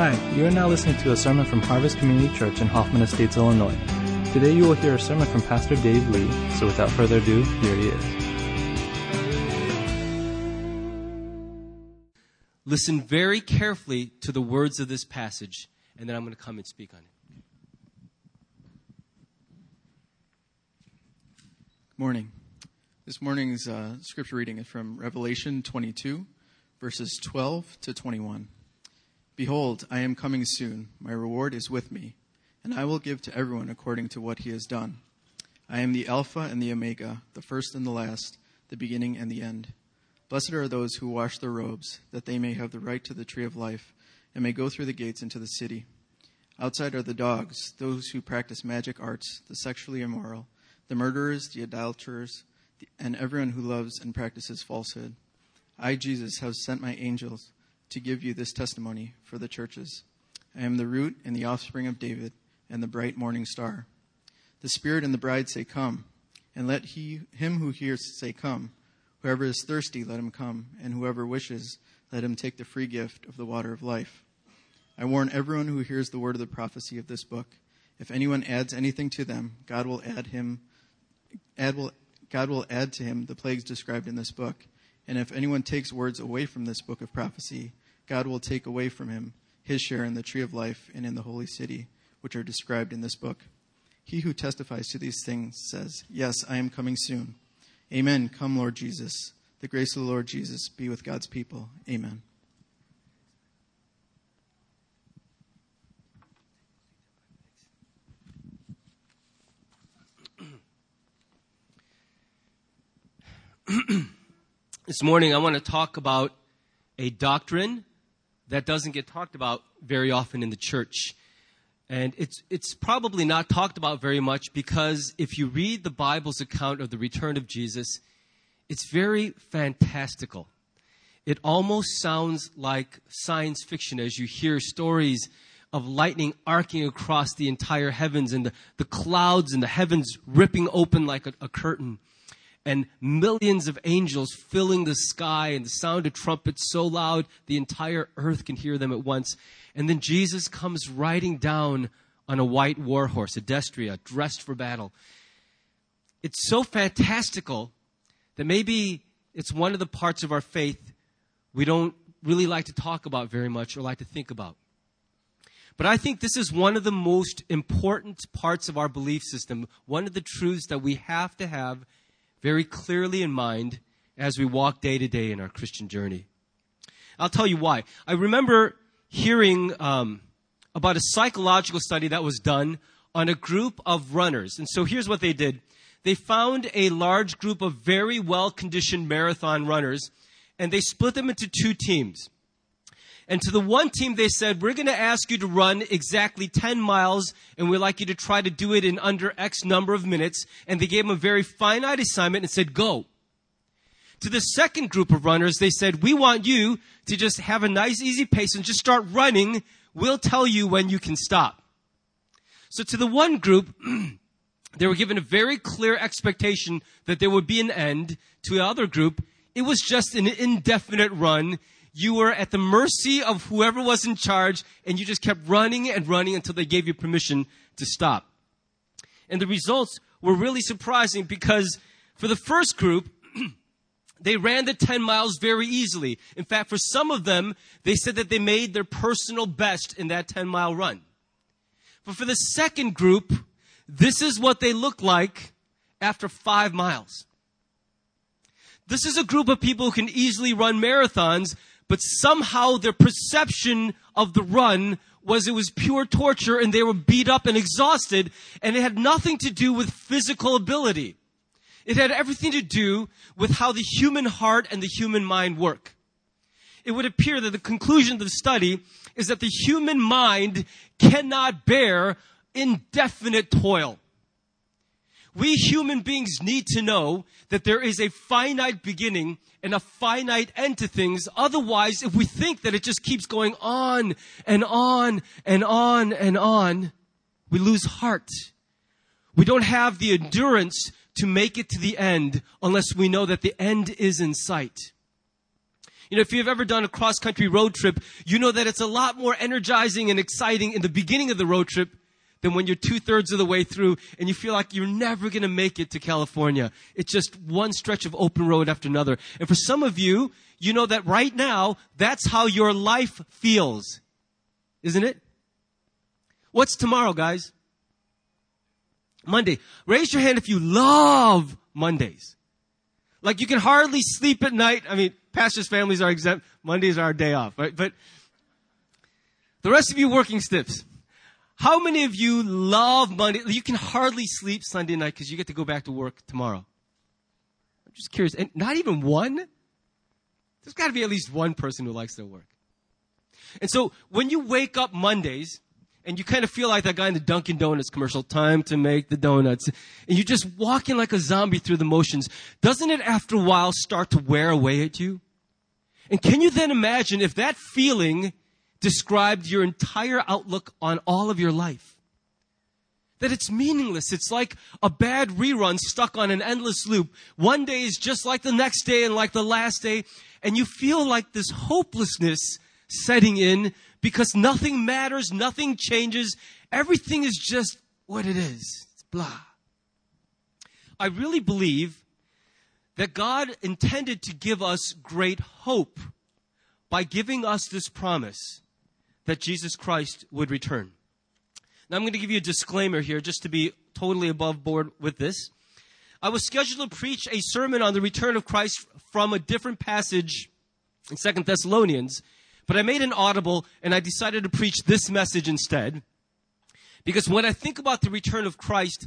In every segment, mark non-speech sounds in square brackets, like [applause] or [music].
Hi, you are now listening to a sermon from Harvest Community Church in Hoffman Estates, Illinois. Today you will hear a sermon from Pastor Dave Lee, so without further ado, here he is. Listen very carefully to the words of this passage, and then I'm going to come and speak on it. Morning. This morning's uh, scripture reading is from Revelation 22, verses 12 to 21. Behold, I am coming soon. My reward is with me, and I will give to everyone according to what he has done. I am the Alpha and the Omega, the first and the last, the beginning and the end. Blessed are those who wash their robes, that they may have the right to the tree of life, and may go through the gates into the city. Outside are the dogs, those who practice magic arts, the sexually immoral, the murderers, the adulterers, and everyone who loves and practices falsehood. I, Jesus, have sent my angels to give you this testimony for the churches. I am the root and the offspring of David and the bright morning star. The Spirit and the bride say, Come. And let he, him who hears say, Come. Whoever is thirsty, let him come. And whoever wishes, let him take the free gift of the water of life. I warn everyone who hears the word of the prophecy of this book. If anyone adds anything to them, God will add him, add will, God will add to him the plagues described in this book. And if anyone takes words away from this book of prophecy, God will take away from him his share in the tree of life and in the holy city, which are described in this book. He who testifies to these things says, Yes, I am coming soon. Amen. Come, Lord Jesus. The grace of the Lord Jesus be with God's people. Amen. [clears throat] this morning, I want to talk about a doctrine that doesn't get talked about very often in the church. And it's, it's probably not talked about very much because if you read the Bible's account of the return of Jesus, it's very fantastical. It almost sounds like science fiction as you hear stories of lightning arcing across the entire heavens and the, the clouds and the heavens ripping open like a, a curtain and millions of angels filling the sky and the sound of trumpets so loud the entire earth can hear them at once. And then Jesus comes riding down on a white war horse, a destrier, dressed for battle. It's so fantastical that maybe it's one of the parts of our faith we don't really like to talk about very much or like to think about. But I think this is one of the most important parts of our belief system, one of the truths that we have to have very clearly in mind as we walk day to day in our Christian journey. I'll tell you why. I remember hearing um, about a psychological study that was done on a group of runners. And so here's what they did they found a large group of very well conditioned marathon runners, and they split them into two teams. And to the one team, they said, We're going to ask you to run exactly 10 miles, and we'd like you to try to do it in under X number of minutes. And they gave them a very finite assignment and said, Go. To the second group of runners, they said, We want you to just have a nice, easy pace and just start running. We'll tell you when you can stop. So to the one group, [clears throat] they were given a very clear expectation that there would be an end. To the other group, it was just an indefinite run you were at the mercy of whoever was in charge, and you just kept running and running until they gave you permission to stop. And the results were really surprising because for the first group, [clears throat] they ran the 10 miles very easily. In fact, for some of them, they said that they made their personal best in that 10 mile run. But for the second group, this is what they look like after five miles. This is a group of people who can easily run marathons, but somehow their perception of the run was it was pure torture and they were beat up and exhausted and it had nothing to do with physical ability. It had everything to do with how the human heart and the human mind work. It would appear that the conclusion of the study is that the human mind cannot bear indefinite toil. We human beings need to know that there is a finite beginning and a finite end to things. Otherwise, if we think that it just keeps going on and on and on and on, we lose heart. We don't have the endurance to make it to the end unless we know that the end is in sight. You know, if you've ever done a cross country road trip, you know that it's a lot more energizing and exciting in the beginning of the road trip than when you're two thirds of the way through and you feel like you're never going to make it to California. It's just one stretch of open road after another. And for some of you, you know that right now, that's how your life feels. Isn't it? What's tomorrow, guys? Monday. Raise your hand if you love Mondays. Like you can hardly sleep at night. I mean, pastors' families are exempt. Mondays are our day off, right? But the rest of you working stiffs. How many of you love Monday? You can hardly sleep Sunday night because you get to go back to work tomorrow. I'm just curious. And not even one? There's got to be at least one person who likes their work. And so when you wake up Mondays, and you kind of feel like that guy in the Dunkin' Donuts commercial, time to make the donuts, and you're just walking like a zombie through the motions, doesn't it after a while start to wear away at you? And can you then imagine if that feeling described your entire outlook on all of your life? That it's meaningless. It's like a bad rerun stuck on an endless loop. One day is just like the next day and like the last day, and you feel like this hopelessness setting in because nothing matters, nothing changes, everything is just what it is. It's blah. I really believe that God intended to give us great hope by giving us this promise that Jesus Christ would return. Now, I'm going to give you a disclaimer here just to be totally above board with this. I was scheduled to preach a sermon on the return of Christ from a different passage in Second Thessalonians, but I made an audible and I decided to preach this message instead. Because when I think about the return of Christ,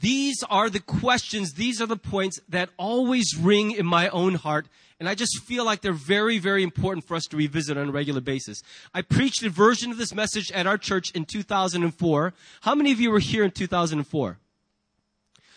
these are the questions, these are the points that always ring in my own heart. And I just feel like they're very, very important for us to revisit on a regular basis. I preached a version of this message at our church in 2004. How many of you were here in 2004?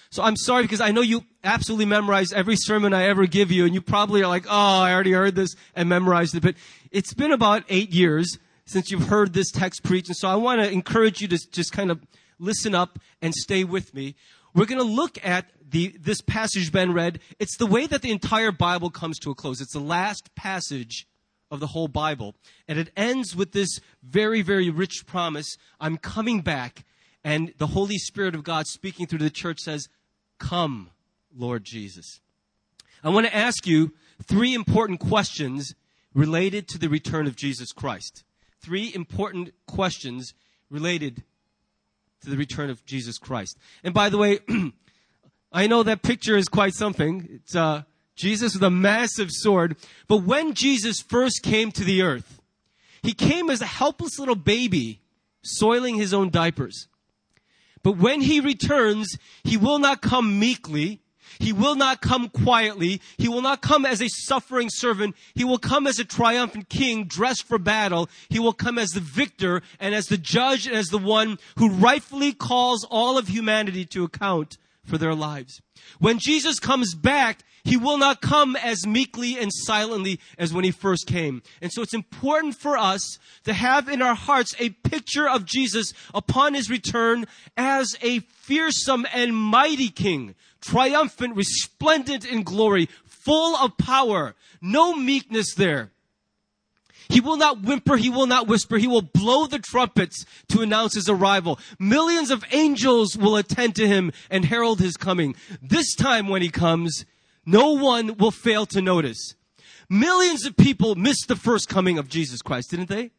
So I'm sorry because I know you absolutely memorize every sermon I ever give you, and you probably are like, oh, I already heard this and memorized it. But it's been about eight years since you've heard this text preached, and so I want to encourage you to just kind of listen up and stay with me. We're going to look at the, this passage Ben read. It's the way that the entire Bible comes to a close. It's the last passage of the whole Bible. And it ends with this very, very rich promise I'm coming back. And the Holy Spirit of God speaking through the church says, Come, Lord Jesus. I want to ask you three important questions related to the return of Jesus Christ. Three important questions related to the return of Jesus Christ. And by the way, [clears throat] I know that picture is quite something. It's uh, Jesus with a massive sword. But when Jesus first came to the earth, he came as a helpless little baby, soiling his own diapers. But when he returns, he will not come meekly. He will not come quietly. He will not come as a suffering servant. He will come as a triumphant king dressed for battle. He will come as the victor and as the judge and as the one who rightfully calls all of humanity to account for their lives. When Jesus comes back, he will not come as meekly and silently as when he first came. And so it's important for us to have in our hearts a picture of Jesus upon his return as a fearsome and mighty king, triumphant, resplendent in glory, full of power, no meekness there. He will not whimper, he will not whisper, he will blow the trumpets to announce his arrival. Millions of angels will attend to him and herald his coming. This time when he comes, no one will fail to notice. Millions of people missed the first coming of Jesus Christ, didn't they?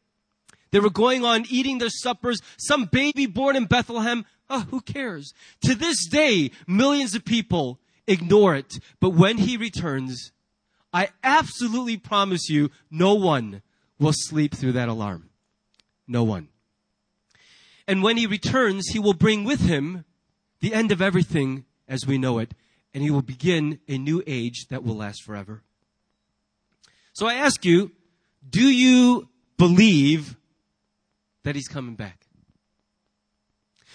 They were going on eating their suppers. Some baby born in Bethlehem. Oh, who cares? To this day, millions of people ignore it. But when he returns, I absolutely promise you, no one will sleep through that alarm. No one. And when he returns, he will bring with him the end of everything as we know it and he will begin a new age that will last forever. So I ask you, do you believe that he's coming back?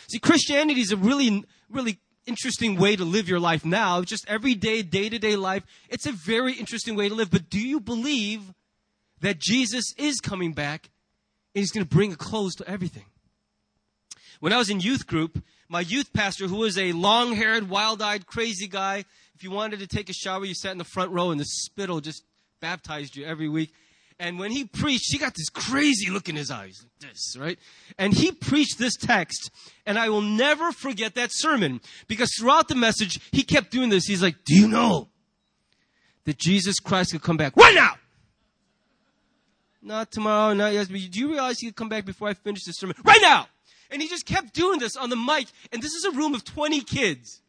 See, Christianity is a really, really interesting way to live your life now. Just everyday, day to day life. It's a very interesting way to live. But do you believe that Jesus is coming back and he's going to bring a close to everything? When I was in youth group, my youth pastor, who was a long haired, wild eyed, crazy guy, if you wanted to take a shower, you sat in the front row and the spittle just baptized you every week. And when he preached, he got this crazy look in his eyes, like this, right? And he preached this text, and I will never forget that sermon because throughout the message, he kept doing this. He's like, Do you know that Jesus Christ could come back right now? Not tomorrow, not yesterday. Do you realize he could come back before I finish this sermon? Right now! And he just kept doing this on the mic, and this is a room of 20 kids.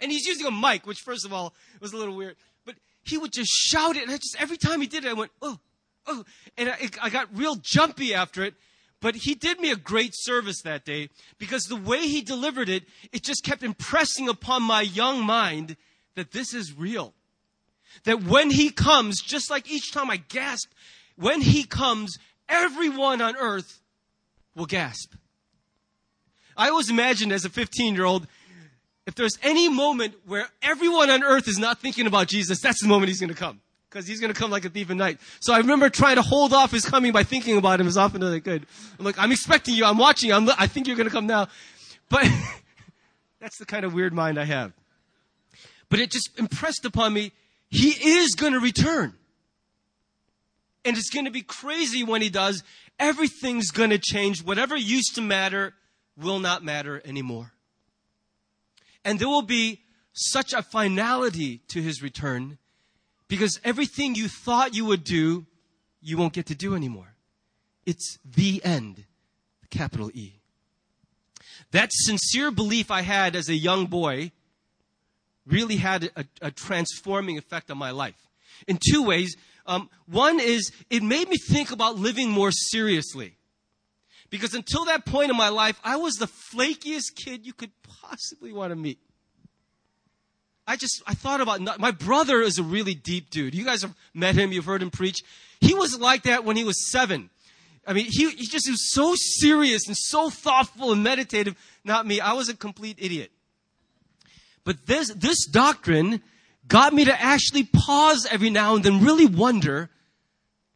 And he's using a mic, which first of all was a little weird. But he would just shout it, and I just every time he did it, I went, oh, oh, and I, I got real jumpy after it. But he did me a great service that day because the way he delivered it, it just kept impressing upon my young mind that this is real. That when he comes, just like each time I gasp, when he comes, everyone on earth will gasp. I always imagined as a 15 year old, if there's any moment where everyone on earth is not thinking about Jesus, that's the moment he's going to come because he's going to come like a thief in night. So I remember trying to hold off his coming by thinking about him as often as I could. I'm like, I'm expecting you. I'm watching you. I'm, I think you're going to come now. But [laughs] that's the kind of weird mind I have. But it just impressed upon me, he is going to return. And it's going to be crazy when he does. Everything's going to change. Whatever used to matter will not matter anymore. And there will be such a finality to his return because everything you thought you would do, you won't get to do anymore. It's the end, capital E. That sincere belief I had as a young boy really had a, a transforming effect on my life. In two ways. Um, one is it made me think about living more seriously. Because until that point in my life, I was the flakiest kid you could possibly want to meet. I just, I thought about, my brother is a really deep dude. You guys have met him, you've heard him preach. He was like that when he was seven. I mean, he, he just was so serious and so thoughtful and meditative. Not me. I was a complete idiot. But this, this doctrine got me to actually pause every now and then, really wonder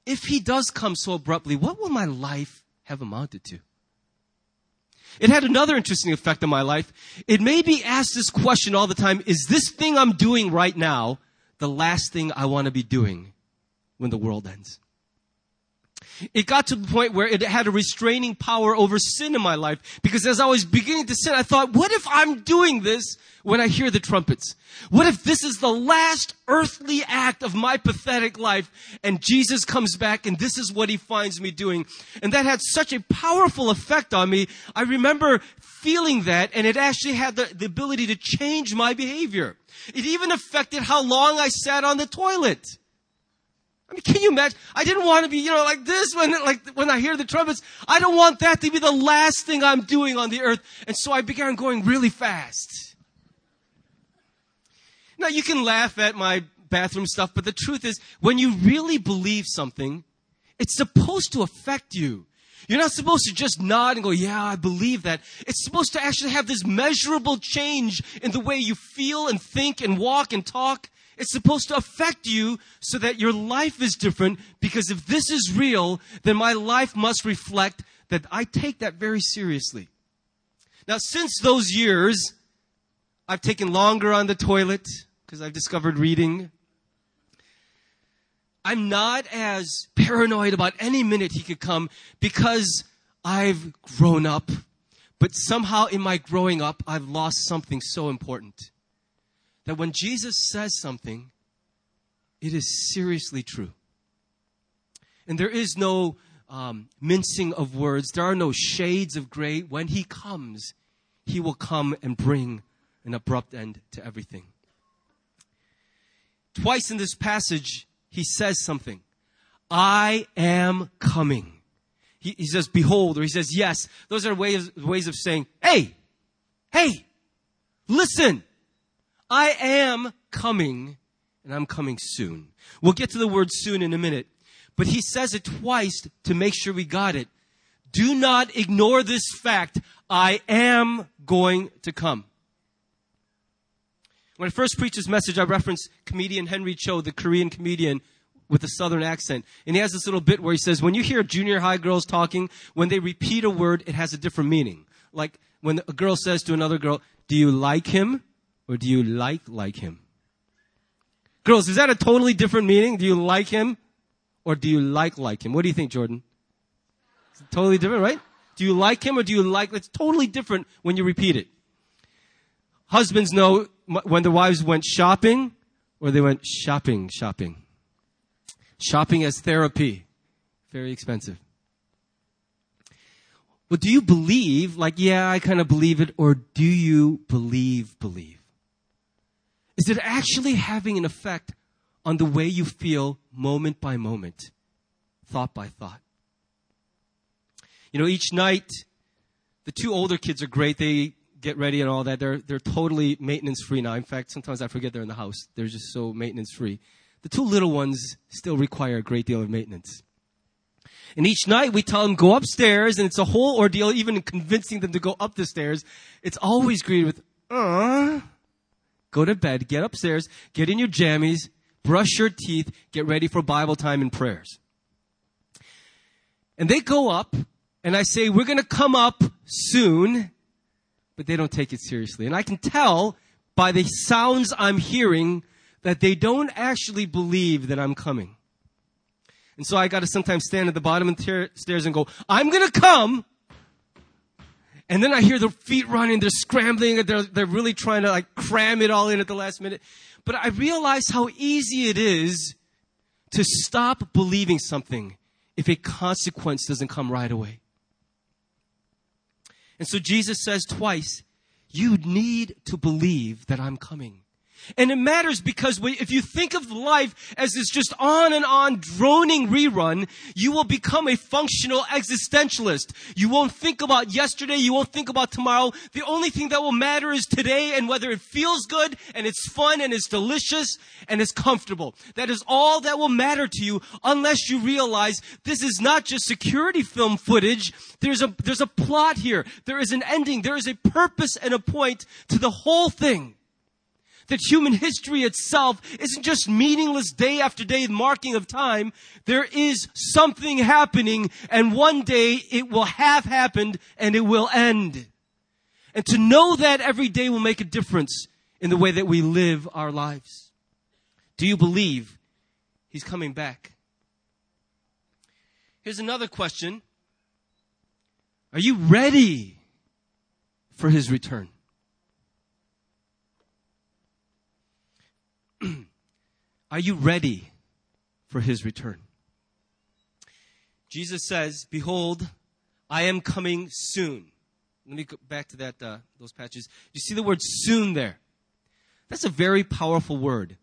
if he does come so abruptly, what will my life have amounted to? It had another interesting effect on my life. It made me ask this question all the time Is this thing I'm doing right now the last thing I want to be doing when the world ends? It got to the point where it had a restraining power over sin in my life because as I was beginning to sin, I thought, what if I'm doing this when I hear the trumpets? What if this is the last earthly act of my pathetic life and Jesus comes back and this is what he finds me doing? And that had such a powerful effect on me. I remember feeling that and it actually had the, the ability to change my behavior. It even affected how long I sat on the toilet. I mean, can you imagine? I didn't want to be, you know, like this when, like, when I hear the trumpets. I don't want that to be the last thing I'm doing on the earth. And so I began going really fast. Now you can laugh at my bathroom stuff, but the truth is, when you really believe something, it's supposed to affect you. You're not supposed to just nod and go, yeah, I believe that. It's supposed to actually have this measurable change in the way you feel and think and walk and talk. It's supposed to affect you so that your life is different because if this is real, then my life must reflect that I take that very seriously. Now, since those years, I've taken longer on the toilet because I've discovered reading. I'm not as paranoid about any minute he could come because I've grown up. But somehow in my growing up, I've lost something so important that when Jesus says something, it is seriously true. And there is no um, mincing of words, there are no shades of gray. When He comes, He will come and bring an abrupt end to everything. Twice in this passage, He says something I am coming. He, he says, Behold, or He says, Yes. Those are ways, ways of saying, Hey, hey, listen. I am coming and I'm coming soon. We'll get to the word soon in a minute, but he says it twice to make sure we got it. Do not ignore this fact. I am going to come. When I first preached this message, I referenced comedian Henry Cho, the Korean comedian with a southern accent. And he has this little bit where he says, when you hear junior high girls talking, when they repeat a word, it has a different meaning. Like when a girl says to another girl, do you like him? Or do you like like him? Girls, is that a totally different meaning? Do you like him? Or do you like like him? What do you think, Jordan? It's totally different, right? Do you like him or do you like, it's totally different when you repeat it. Husbands know when the wives went shopping or they went shopping, shopping. Shopping as therapy. Very expensive. Well, do you believe, like, yeah, I kind of believe it, or do you believe, believe? Is it actually having an effect on the way you feel moment by moment, thought by thought? You know, each night, the two older kids are great. They get ready and all that. They're, they're totally maintenance free now. In fact, sometimes I forget they're in the house. They're just so maintenance free. The two little ones still require a great deal of maintenance. And each night we tell them go upstairs and it's a whole ordeal even convincing them to go up the stairs. It's always greeted with, uh, go to bed, get upstairs, get in your jammies, brush your teeth, get ready for Bible time and prayers. And they go up and I say, we're going to come up soon, but they don't take it seriously. And I can tell by the sounds I'm hearing that they don't actually believe that I'm coming. And so I got to sometimes stand at the bottom of the stairs and go, I'm going to come. And then I hear their feet running, they're scrambling, they're, they're really trying to like cram it all in at the last minute. But I realize how easy it is to stop believing something if a consequence doesn't come right away. And so Jesus says twice, you need to believe that I'm coming. And it matters because if you think of life as this just on and on droning rerun, you will become a functional existentialist. You won't think about yesterday. You won't think about tomorrow. The only thing that will matter is today and whether it feels good and it's fun and it's delicious and it's comfortable. That is all that will matter to you unless you realize this is not just security film footage. There's a, there's a plot here. There is an ending. There is a purpose and a point to the whole thing that human history itself isn't just meaningless day after day marking of time. There is something happening and one day it will have happened and it will end. And to know that every day will make a difference in the way that we live our lives. Do you believe he's coming back? Here's another question. Are you ready for his return? Are you ready for his return? Jesus says, Behold, I am coming soon. Let me go back to that, uh, those patches. You see the word soon there? That's a very powerful word.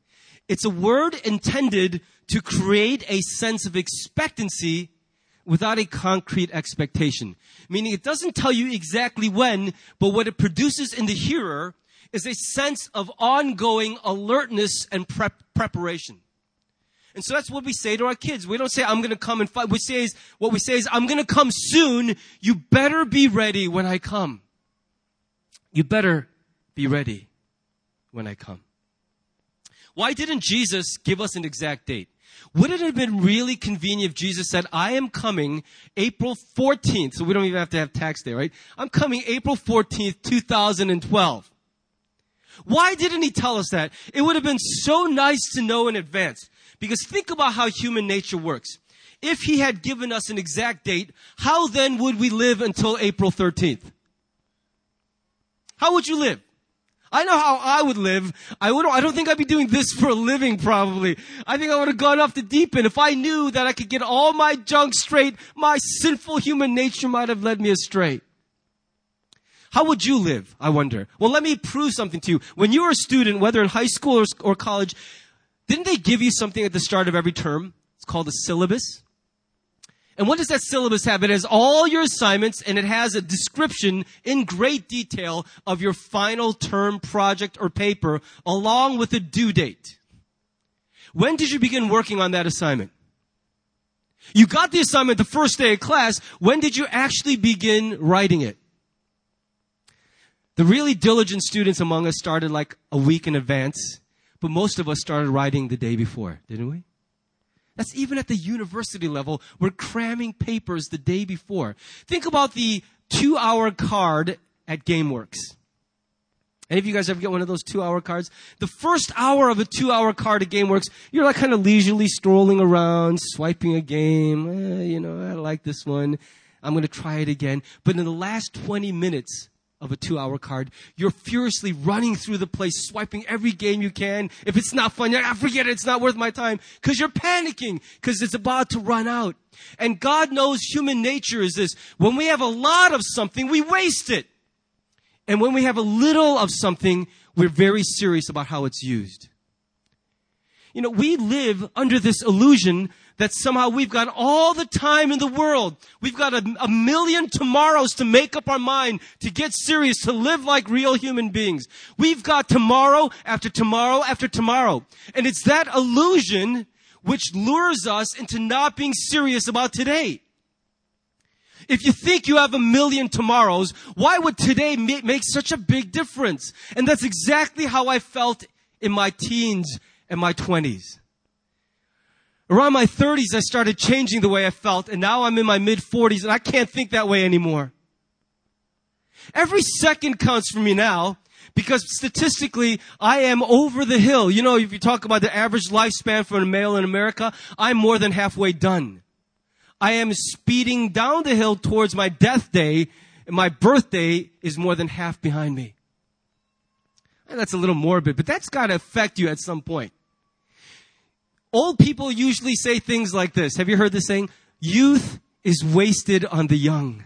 It's a word intended to create a sense of expectancy without a concrete expectation. Meaning it doesn't tell you exactly when, but what it produces in the hearer is a sense of ongoing alertness and prep, preparation. And so that's what we say to our kids. We don't say, I'm going to come and fight. We say is, what we say is, I'm going to come soon. You better be ready when I come. You better be ready when I come. Why didn't Jesus give us an exact date? Would it have been really convenient if Jesus said, I am coming April 14th, so we don't even have to have tax day, right? I'm coming April 14th, 2012. Why didn't he tell us that? It would have been so nice to know in advance. Because think about how human nature works. If he had given us an exact date, how then would we live until April 13th? How would you live? I know how I would live. I would, I don't think I'd be doing this for a living probably. I think I would have gone off the deep end. If I knew that I could get all my junk straight, my sinful human nature might have led me astray. How would you live? I wonder. Well, let me prove something to you. When you were a student, whether in high school or, or college, didn't they give you something at the start of every term? It's called a syllabus. And what does that syllabus have? It has all your assignments and it has a description in great detail of your final term project or paper along with a due date. When did you begin working on that assignment? You got the assignment the first day of class. When did you actually begin writing it? The really diligent students among us started like a week in advance, but most of us started writing the day before, didn't we? That's even at the university level. We're cramming papers the day before. Think about the two hour card at GameWorks. Any of you guys ever get one of those two hour cards? The first hour of a two hour card at GameWorks, you're like kind of leisurely strolling around, swiping a game. Eh, you know, I like this one. I'm going to try it again. But in the last 20 minutes of a two hour card, you're furiously running through the place, swiping every game you can. If it's not fun, you're ah, forget it. It's not worth my time. Cause you're panicking. Cause it's about to run out. And God knows human nature is this. When we have a lot of something, we waste it. And when we have a little of something, we're very serious about how it's used. You know, we live under this illusion that somehow we've got all the time in the world. We've got a, a, million tomorrows to make up our mind, to get serious, to live like real human beings. We've got tomorrow after tomorrow after tomorrow. And it's that illusion which lures us into not being serious about today. If you think you have a million tomorrows, why would today make such a big difference? And that's exactly how I felt in my teens and my twenties. Around my 30s, I started changing the way I felt, and now I'm in my mid 40s, and I can't think that way anymore. Every second counts for me now, because statistically, I am over the hill. You know, if you talk about the average lifespan for a male in America, I'm more than halfway done. I am speeding down the hill towards my death day, and my birthday is more than half behind me. And that's a little morbid, but that's got to affect you at some point. Old people usually say things like this. Have you heard this saying? Youth is wasted on the young.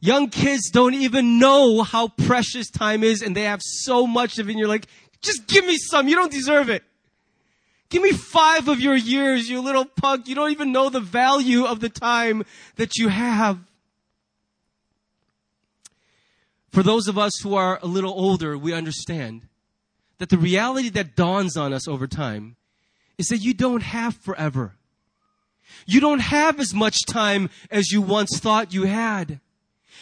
Young kids don't even know how precious time is and they have so much of it and you're like, just give me some. You don't deserve it. Give me five of your years, you little punk. You don't even know the value of the time that you have. For those of us who are a little older, we understand that the reality that dawns on us over time is that you don't have forever. You don't have as much time as you once thought you had.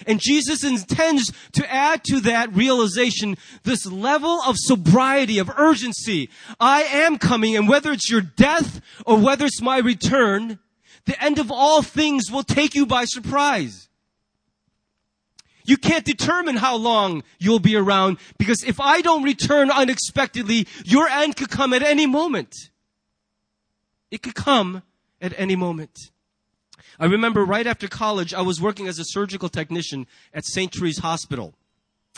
And Jesus intends to add to that realization this level of sobriety, of urgency. I am coming, and whether it's your death or whether it's my return, the end of all things will take you by surprise. You can't determine how long you'll be around because if I don't return unexpectedly, your end could come at any moment. It could come at any moment. I remember right after college, I was working as a surgical technician at St. Therese Hospital.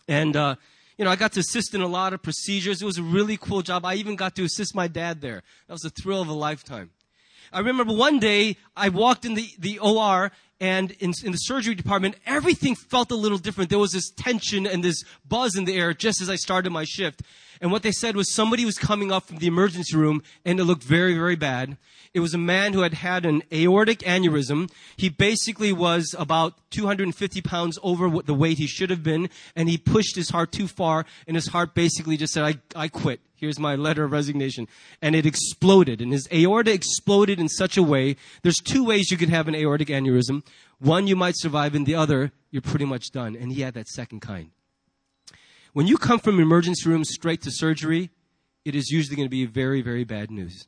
And, uh, you know, I got to assist in a lot of procedures. It was a really cool job. I even got to assist my dad there. That was a thrill of a lifetime. I remember one day I walked in the, the OR and in, in, the surgery department, everything felt a little different. There was this tension and this buzz in the air just as I started my shift. And what they said was somebody was coming up from the emergency room and it looked very, very bad. It was a man who had had an aortic aneurysm. He basically was about 250 pounds over what the weight he should have been and he pushed his heart too far and his heart basically just said, I, I quit. Here's my letter of resignation. And it exploded and his aorta exploded in such a way. There's two ways you can have an aortic aneurysm. One you might survive and the other you're pretty much done. And he had that second kind. When you come from emergency room straight to surgery, it is usually going to be very, very bad news.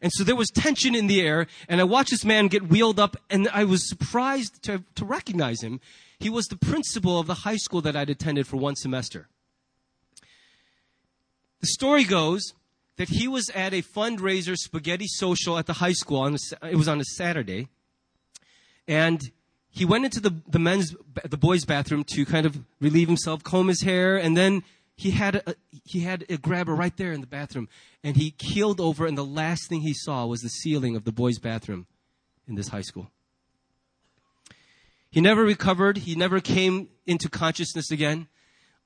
And so there was tension in the air, and I watched this man get wheeled up, and I was surprised to, to recognize him. He was the principal of the high school that I'd attended for one semester. The story goes that he was at a fundraiser spaghetti social at the high school. On a, it was on a Saturday. And he went into the, the men's, the boys' bathroom to kind of relieve himself, comb his hair, and then he had a, he had a grabber right there in the bathroom, and he keeled over, and the last thing he saw was the ceiling of the boys' bathroom in this high school. He never recovered. He never came into consciousness again.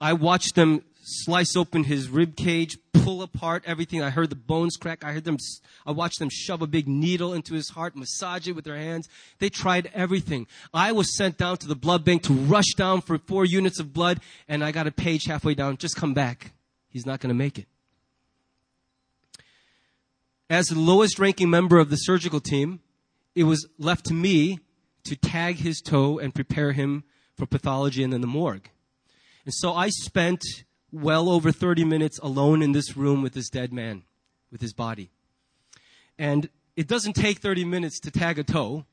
I watched them slice open his rib cage, pull apart everything. I heard the bones crack. I heard them, I watched them shove a big needle into his heart, massage it with their hands. They tried everything. I was sent down to the blood bank to rush down for four units of blood, and I got a page halfway down. Just come back. He's not going to make it. As the lowest ranking member of the surgical team, it was left to me to tag his toe and prepare him for pathology and then the morgue. And so I spent well over 30 minutes alone in this room with this dead man, with his body. And it doesn't take 30 minutes to tag a toe.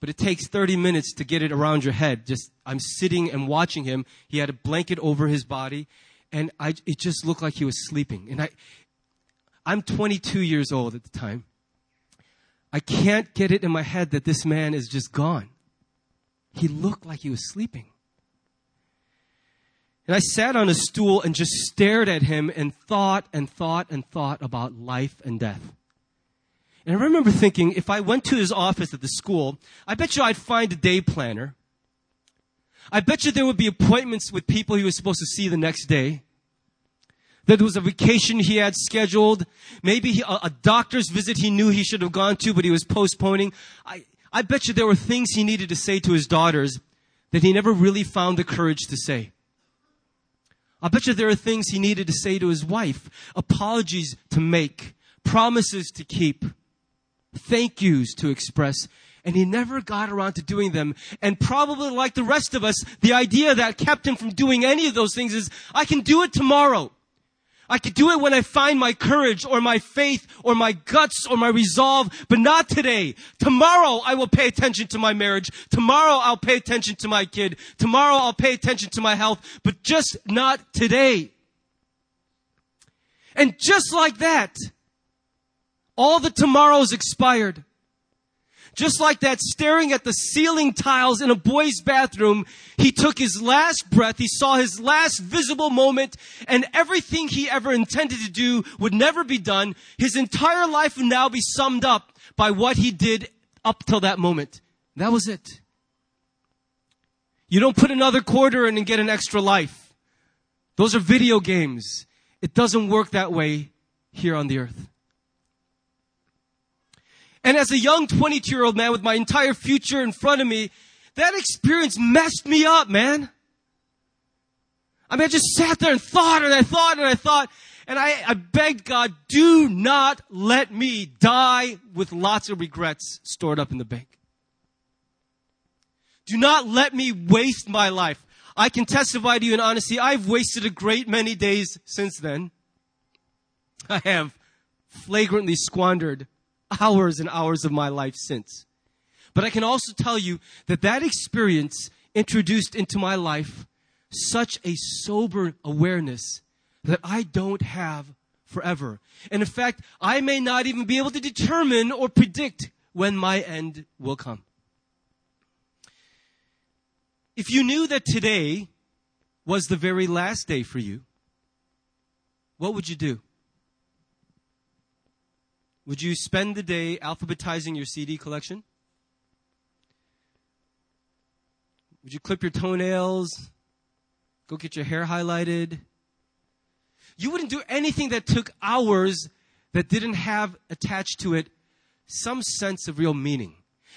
but it takes 30 minutes to get it around your head. Just, I'm sitting and watching him. He had a blanket over his body, and I, it just looked like he was sleeping. And I, I'm 22 years old at the time. I can't get it in my head that this man is just gone. He looked like he was sleeping. And I sat on a stool and just stared at him and thought and thought and thought about life and death. And I remember thinking, if I went to his office at the school, I bet you I'd find a day planner. I bet you there would be appointments with people he was supposed to see the next day. That there was a vacation he had scheduled. Maybe he, a, a, doctor's visit he knew he should have gone to, but he was postponing. I, I bet you there were things he needed to say to his daughters that he never really found the courage to say. I bet you there are things he needed to say to his wife, apologies to make, promises to keep thank yous to express, and he never got around to doing them. And probably like the rest of us, the idea that kept him from doing any of those things is, I can do it tomorrow. I could do it when I find my courage or my faith or my guts or my resolve, but not today. Tomorrow I will pay attention to my marriage. Tomorrow I'll pay attention to my kid. Tomorrow I'll pay attention to my health, but just not today. And just like that, all the tomorrows expired. Just like that, staring at the ceiling tiles in a boy's bathroom, he took his last breath, he saw his last visible moment, and everything he ever intended to do would never be done. His entire life would now be summed up by what he did up till that moment. That was it. You don't put another quarter in and get an extra life. Those are video games. It doesn't work that way here on the earth. And as a young 22 year old man with my entire future in front of me, that experience messed me up, man. I mean, I just sat there and thought and I thought and I thought, and I, I begged God, do not let me die with lots of regrets stored up in the bank. Do not let me waste my life. I can testify to you in honesty, I've wasted a great many days since then. I have flagrantly squandered hours and hours of my life since. But I can also tell you that that experience introduced into my life such a sober awareness that I don't have forever. And in fact, I may not even be able to determine or predict when my end will come. If you knew that today was the very last day for you, what would you do? Would you spend the day alphabetizing your CD collection? Would you clip your toenails? Go get your hair highlighted? You wouldn't do anything that took hours that didn't have attached to it some sense of real meaning.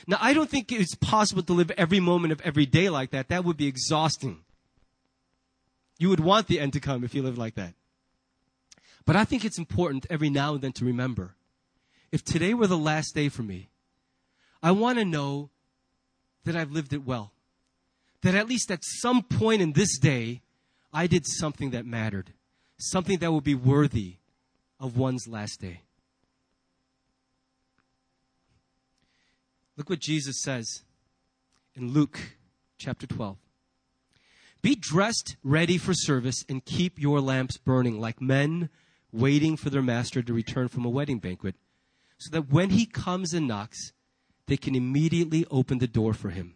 Now, I don't think it's possible to live every moment of every day like that. That would be exhausting. You would want the end to come if you lived like that. But I think it's important every now and then to remember if today were the last day for me, I want to know that I've lived it well. That at least at some point in this day, I did something that mattered, something that would be worthy of one's last day. Look what Jesus says in Luke chapter 12. Be dressed ready for service and keep your lamps burning like men waiting for their master to return from a wedding banquet so that when he comes and knocks, they can immediately open the door for him.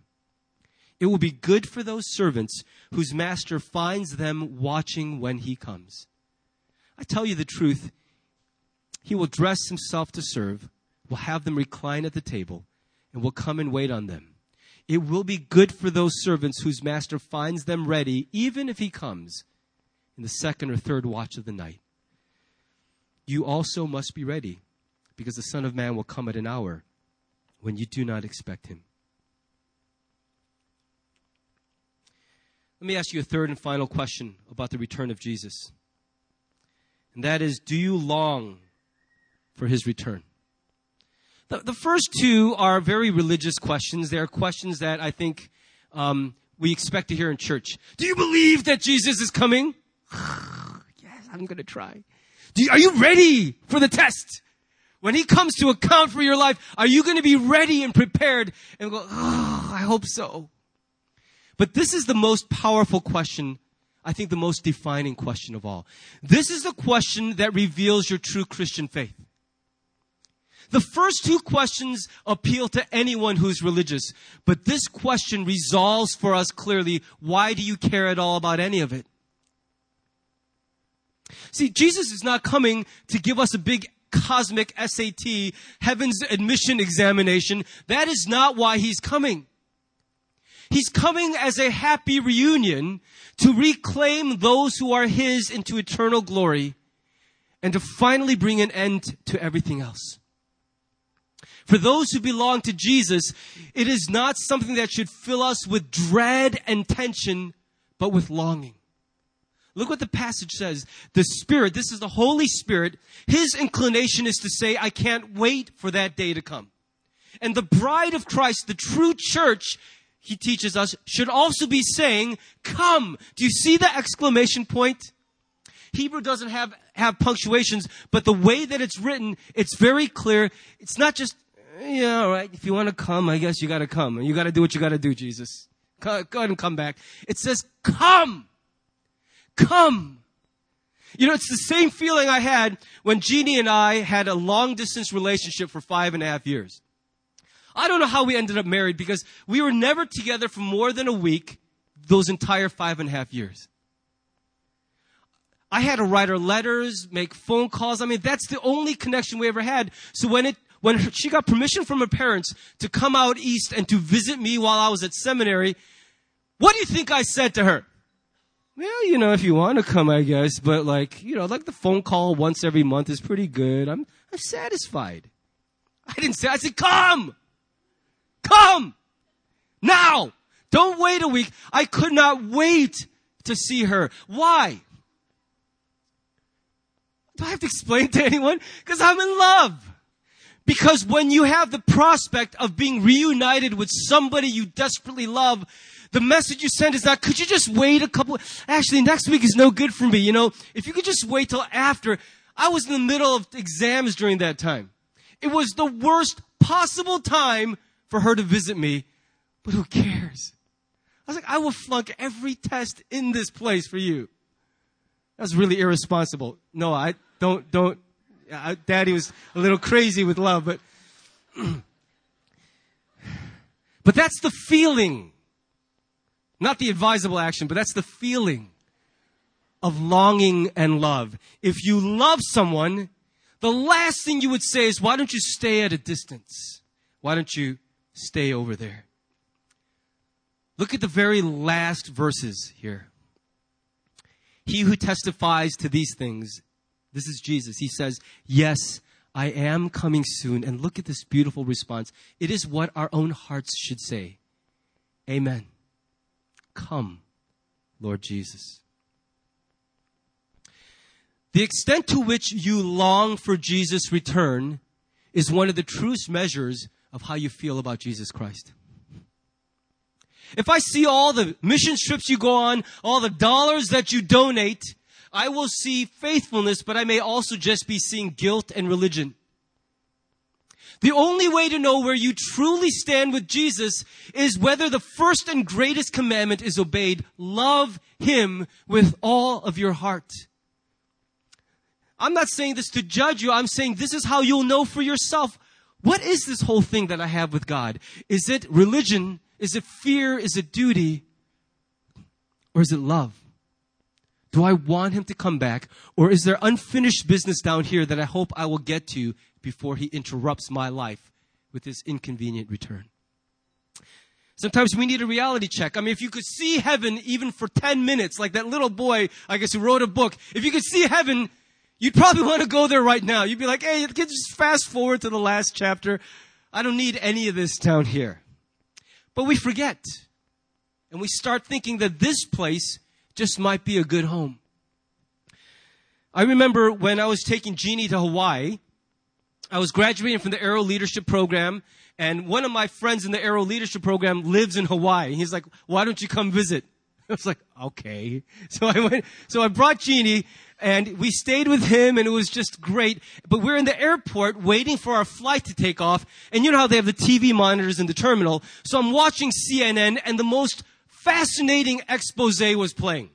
It will be good for those servants whose master finds them watching when he comes. I tell you the truth, he will dress himself to serve, will have them recline at the table, and will come and wait on them. It will be good for those servants whose master finds them ready, even if he comes in the second or third watch of the night. You also must be ready because the Son of Man will come at an hour when you do not expect him. Let me ask you a third and final question about the return of Jesus. And that is do you long for his return? The, the first two are very religious questions. They are questions that I think um, we expect to hear in church. Do you believe that Jesus is coming? [sighs] yes, I'm going to try. You, are you ready for the test? When he comes to account for your life, are you going to be ready and prepared and go, oh, I hope so. But this is the most powerful question, I think the most defining question of all. This is the question that reveals your true Christian faith. The first two questions appeal to anyone who's religious, but this question resolves for us clearly why do you care at all about any of it? See, Jesus is not coming to give us a big cosmic SAT, heaven's admission examination. That is not why he's coming. He's coming as a happy reunion to reclaim those who are his into eternal glory and to finally bring an end to everything else. For those who belong to Jesus, it is not something that should fill us with dread and tension, but with longing. Look what the passage says. The Spirit, this is the Holy Spirit, His inclination is to say, I can't wait for that day to come. And the bride of Christ, the true church, he teaches us, should also be saying, come. Do you see the exclamation point? Hebrew doesn't have, have punctuations, but the way that it's written, it's very clear. It's not just yeah, all right. If you want to come, I guess you got to come. You got to do what you got to do, Jesus. Go, ahead and come back. It says, come. Come. You know, it's the same feeling I had when Jeannie and I had a long distance relationship for five and a half years. I don't know how we ended up married because we were never together for more than a week those entire five and a half years. I had to write her letters, make phone calls. I mean, that's the only connection we ever had. So when it when she got permission from her parents to come out east and to visit me while I was at seminary, what do you think I said to her? Well, you know, if you want to come, I guess, but like, you know, like the phone call once every month is pretty good. I'm, I'm satisfied. I didn't say, I said, come! Come! Now! Don't wait a week. I could not wait to see her. Why? Do I have to explain to anyone? Because I'm in love. Because when you have the prospect of being reunited with somebody you desperately love, the message you send is not, could you just wait a couple, actually next week is no good for me, you know, if you could just wait till after. I was in the middle of exams during that time. It was the worst possible time for her to visit me, but who cares? I was like, I will flunk every test in this place for you. That's really irresponsible. No, I don't, don't, Daddy was a little crazy with love, but [clears throat] but that's the feeling, not the advisable action, but that's the feeling of longing and love. If you love someone, the last thing you would say is, "Why don't you stay at a distance? Why don't you stay over there?" Look at the very last verses here. He who testifies to these things this is Jesus. He says, Yes, I am coming soon. And look at this beautiful response. It is what our own hearts should say Amen. Come, Lord Jesus. The extent to which you long for Jesus' return is one of the truest measures of how you feel about Jesus Christ. If I see all the mission trips you go on, all the dollars that you donate, I will see faithfulness, but I may also just be seeing guilt and religion. The only way to know where you truly stand with Jesus is whether the first and greatest commandment is obeyed. Love Him with all of your heart. I'm not saying this to judge you. I'm saying this is how you'll know for yourself. What is this whole thing that I have with God? Is it religion? Is it fear? Is it duty? Or is it love? Do I want him to come back? Or is there unfinished business down here that I hope I will get to before he interrupts my life with his inconvenient return? Sometimes we need a reality check. I mean, if you could see heaven even for 10 minutes, like that little boy, I guess, who wrote a book, if you could see heaven, you'd probably want to go there right now. You'd be like, hey, just fast forward to the last chapter. I don't need any of this down here. But we forget. And we start thinking that this place just might be a good home. I remember when I was taking Jeannie to Hawaii, I was graduating from the Arrow Leadership Program, and one of my friends in the Arrow Leadership Program lives in Hawaii. He's like, why don't you come visit? [laughs] I was like, okay. [laughs] So I went, so I brought Jeannie and we stayed with him and it was just great. But we're in the airport waiting for our flight to take off. And you know how they have the TV monitors in the terminal. So I'm watching CNN and the most fascinating expose was playing.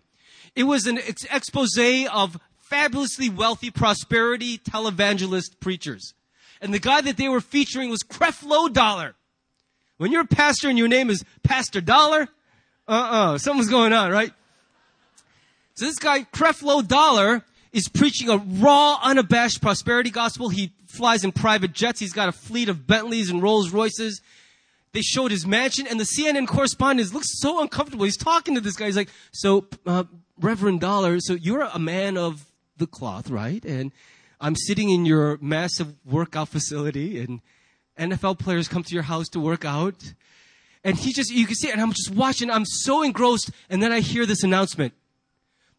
It was an expose of fabulously wealthy prosperity televangelist preachers. And the guy that they were featuring was Creflo Dollar. When you're a pastor and your name is Pastor Dollar, uh-uh, something's going on, right? So this guy, Creflo Dollar, is preaching a raw, unabashed prosperity gospel. He flies in private jets. He's got a fleet of Bentleys and Rolls Royces. They showed his mansion, and the CNN correspondent looks so uncomfortable. He's talking to this guy. He's like, "So, uh, Reverend Dollar, so you're a man of the cloth, right? And I'm sitting in your massive workout facility and NFL players come to your house to work out. And he just, you can see and I'm just watching, I'm so engrossed, and then I hear this announcement.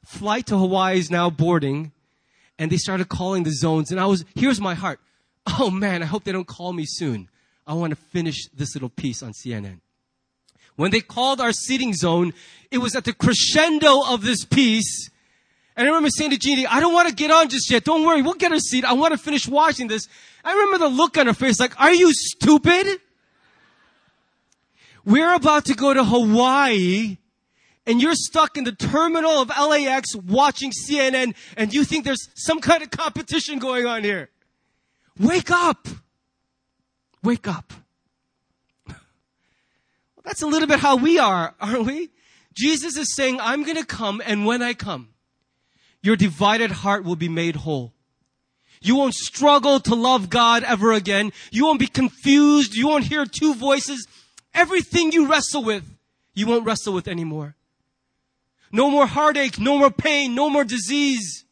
Flight to Hawaii is now boarding, and they started calling the zones, and I was, here's my heart. Oh man, I hope they don't call me soon. I want to finish this little piece on CNN. When they called our seating zone, it was at the crescendo of this piece, and I remember saying to Jeannie, I don't want to get on just yet. Don't worry. We'll get her seat. I want to finish watching this. I remember the look on her face like, are you stupid? We're about to go to Hawaii and you're stuck in the terminal of LAX watching CNN and you think there's some kind of competition going on here. Wake up. Wake up. Well, that's a little bit how we are, aren't we? Jesus is saying, I'm going to come and when I come, your divided heart will be made whole. You won't struggle to love God ever again. You won't be confused. You won't hear two voices. Everything you wrestle with, you won't wrestle with anymore. No more heartache, no more pain, no more disease.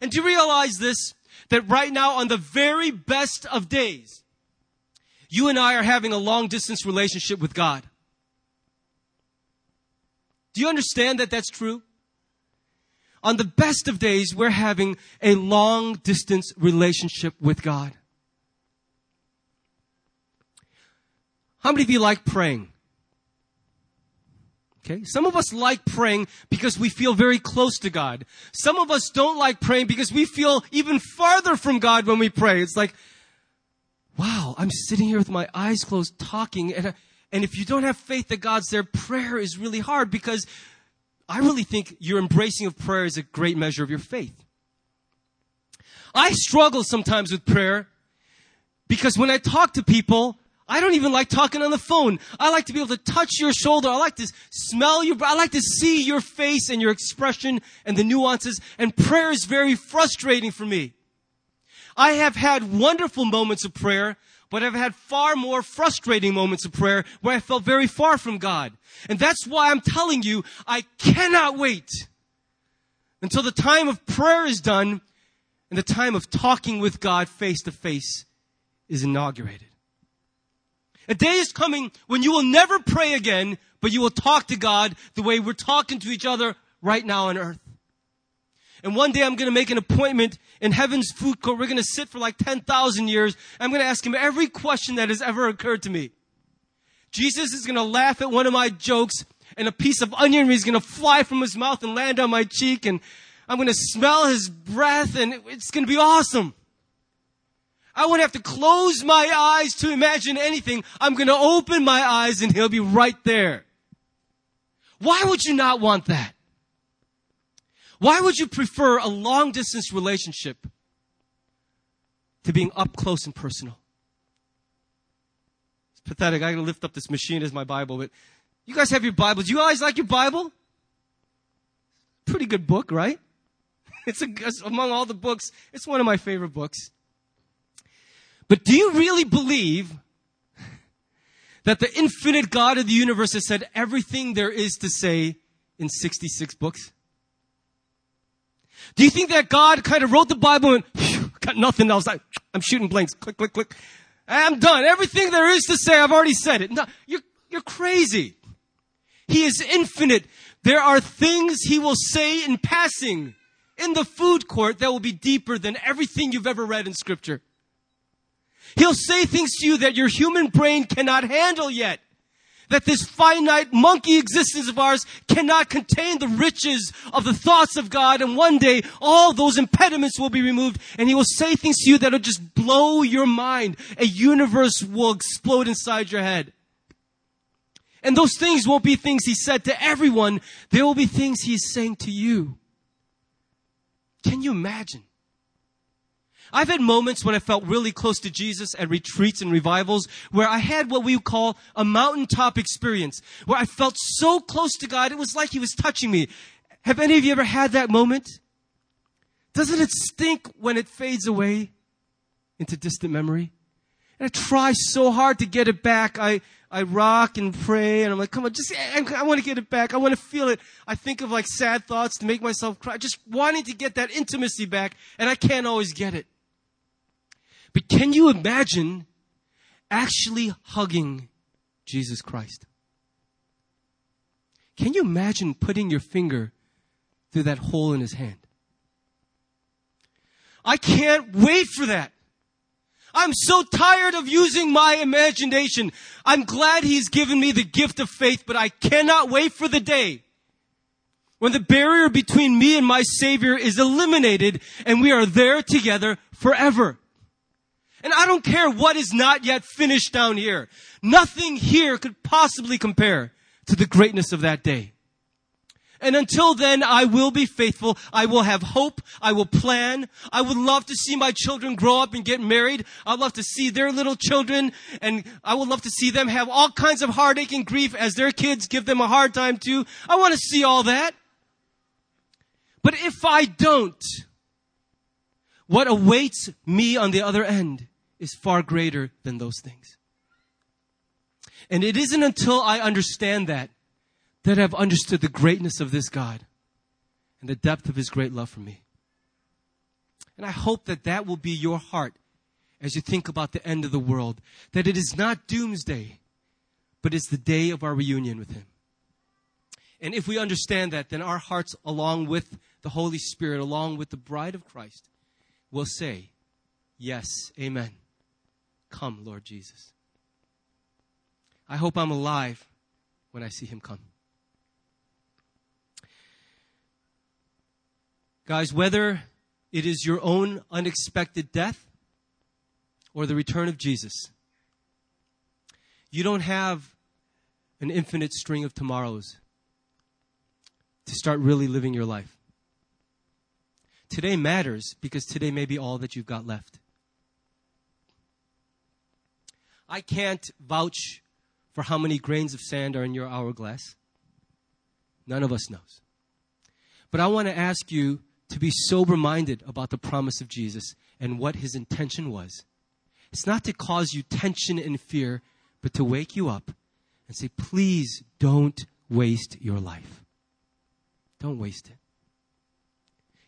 And do you realize this? That right now, on the very best of days, you and I are having a long distance relationship with God. Do you understand that that's true? On the best of days, we're having a long distance relationship with God. How many of you like praying? Okay. Some of us like praying because we feel very close to God. Some of us don't like praying because we feel even farther from God when we pray. It's like, wow, I'm sitting here with my eyes closed talking and, and if you don't have faith that God's there, prayer is really hard because I really think your embracing of prayer is a great measure of your faith. I struggle sometimes with prayer because when I talk to people, I don't even like talking on the phone. I like to be able to touch your shoulder. I like to smell you. I like to see your face and your expression and the nuances. And prayer is very frustrating for me. I have had wonderful moments of prayer but I've had far more frustrating moments of prayer where I felt very far from God. And that's why I'm telling you, I cannot wait until the time of prayer is done and the time of talking with God face to face is inaugurated. A day is coming when you will never pray again, but you will talk to God the way we're talking to each other right now on earth. And one day I'm going to make an appointment in heaven's food court. We're going to sit for like 10,000 years. I'm going to ask him every question that has ever occurred to me. Jesus is going to laugh at one of my jokes and a piece of onion is going to fly from his mouth and land on my cheek and I'm going to smell his breath and it's going to be awesome. I won't have to close my eyes to imagine anything. I'm going to open my eyes and he'll be right there. Why would you not want that? Why would you prefer a long distance relationship to being up close and personal? It's pathetic. I gotta lift up this machine as my Bible, but you guys have your Bibles. You guys like your Bible? Pretty good book, right? [laughs] It's, a, it's among all the books, it's one of my favorite books. But do you really believe [laughs] that the infinite God of the universe has said everything there is to say in 66 books? Do you think that God kind of wrote the Bible and got nothing else? I, I'm shooting blanks. Click, click, click. I'm done. Everything there is to say, I've already said it. No, you're, you're crazy. He is infinite. There are things he will say in passing in the food court that will be deeper than everything you've ever read in scripture. He'll say things to you that your human brain cannot handle yet. That this finite monkey existence of ours cannot contain the riches of the thoughts of God. And one day, all those impediments will be removed and He will say things to you that will just blow your mind. A universe will explode inside your head. And those things won't be things He said to everyone. They will be things He is saying to you. Can you imagine? I've had moments when I felt really close to Jesus at retreats and revivals where I had what we call a mountaintop experience, where I felt so close to God, it was like He was touching me. Have any of you ever had that moment? Doesn't it stink when it fades away into distant memory? And I try so hard to get it back. I, I rock and pray and I'm like, come on, just, I, I want to get it back. I want to feel it. I think of like sad thoughts to make myself cry, just wanting to get that intimacy back and I can't always get it. But can you imagine actually hugging Jesus Christ? Can you imagine putting your finger through that hole in his hand? I can't wait for that. I'm so tired of using my imagination. I'm glad he's given me the gift of faith, but I cannot wait for the day when the barrier between me and my Savior is eliminated and we are there together forever. And I don't care what is not yet finished down here. Nothing here could possibly compare to the greatness of that day. And until then, I will be faithful. I will have hope. I will plan. I would love to see my children grow up and get married. I'd love to see their little children and I would love to see them have all kinds of heartache and grief as their kids give them a hard time too. I want to see all that. But if I don't, what awaits me on the other end is far greater than those things. And it isn't until I understand that that I've understood the greatness of this God and the depth of his great love for me. And I hope that that will be your heart as you think about the end of the world, that it is not doomsday, but it's the day of our reunion with him. And if we understand that, then our hearts, along with the Holy Spirit, along with the bride of Christ, will say, Yes, amen. Come, Lord Jesus. I hope I'm alive when I see him come. Guys, whether it is your own unexpected death or the return of Jesus, you don't have an infinite string of tomorrows to start really living your life. Today matters because today may be all that you've got left. I can't vouch for how many grains of sand are in your hourglass. None of us knows. But I want to ask you to be sober minded about the promise of Jesus and what his intention was. It's not to cause you tension and fear, but to wake you up and say, please don't waste your life. Don't waste it.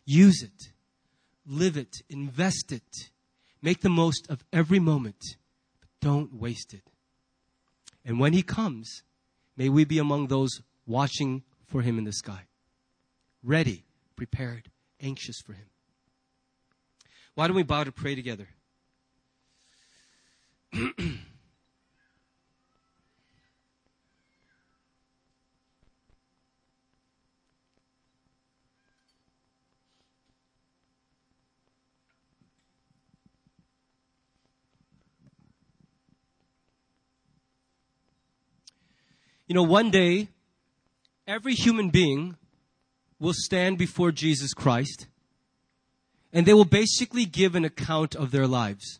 Use it. Live it. Invest it. Make the most of every moment don't waste it. And when he comes, may we be among those watching for him in the sky, ready, prepared, anxious for him. Why don't we bow to pray together? [clears throat] You know, one day, every human being will stand before Jesus Christ and they will basically give an account of their lives.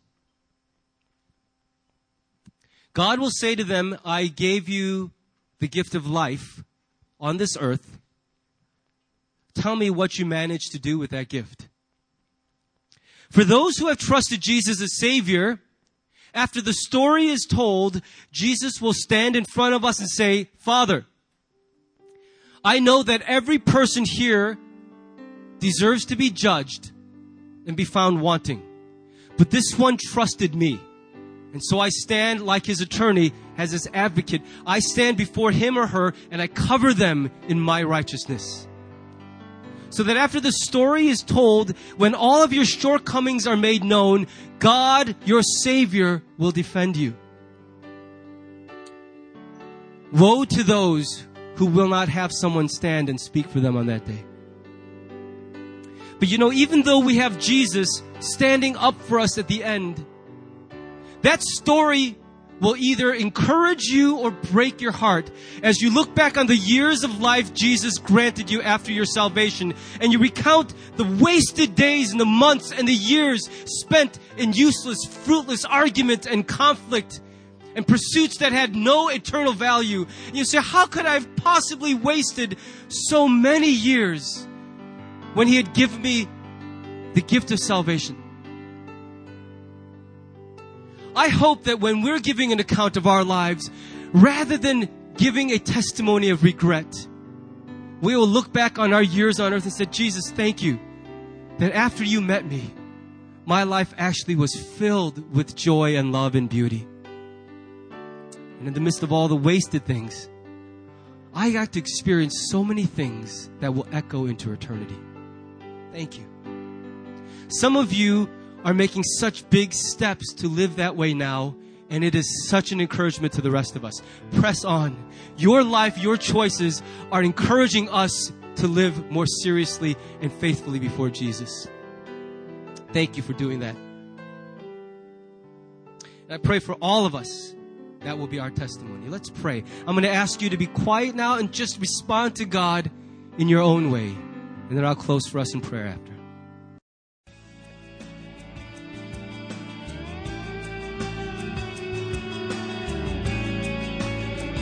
God will say to them, I gave you the gift of life on this earth. Tell me what you managed to do with that gift. For those who have trusted Jesus as Savior, after the story is told, Jesus will stand in front of us and say, Father, I know that every person here deserves to be judged and be found wanting. But this one trusted me. And so I stand like his attorney as his advocate. I stand before him or her and I cover them in my righteousness so that after the story is told, when all of your shortcomings are made known, God, your Savior, will defend you. Woe to those who will not have someone stand and speak for them on that day. But you know, even though we have Jesus standing up for us at the end, that story will either encourage you or break your heart as you look back on the years of life Jesus granted you after your salvation and you recount the wasted days and the months and the years spent in useless, fruitless argument and conflict and pursuits that had no eternal value. And you say, how could I have possibly wasted so many years when he had given me the gift of salvation? I hope that when we're giving an account of our lives, rather than giving a testimony of regret, we will look back on our years on earth and say, Jesus, thank you that after you met me, my life actually was filled with joy and love and beauty. And in the midst of all the wasted things, I got to experience so many things that will echo into eternity. Thank you. Some of you are making such big steps to live that way now, and it is such an encouragement to the rest of us. Press on. Your life, your choices are encouraging us to live more seriously and faithfully before Jesus. Thank you for doing that. And I pray for all of us that will be our testimony. Let's pray. I'm going to ask you to be quiet now and just respond to God in your own way. And then I'll close for us in prayer after.